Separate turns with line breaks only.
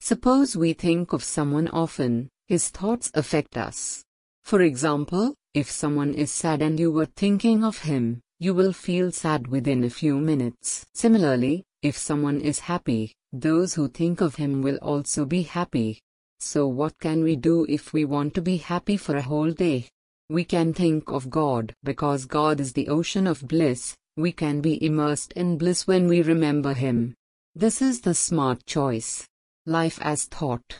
Suppose we think of someone often, his thoughts affect us. For example, if someone is sad and you were thinking of him, you will feel sad within a few minutes. Similarly, if someone is happy, those who think of him will also be happy. So, what can we do if we want to be happy for a whole day? We can think of God because God is the ocean of bliss. We can be immersed in bliss when we remember Him. This is the smart choice. Life as thought.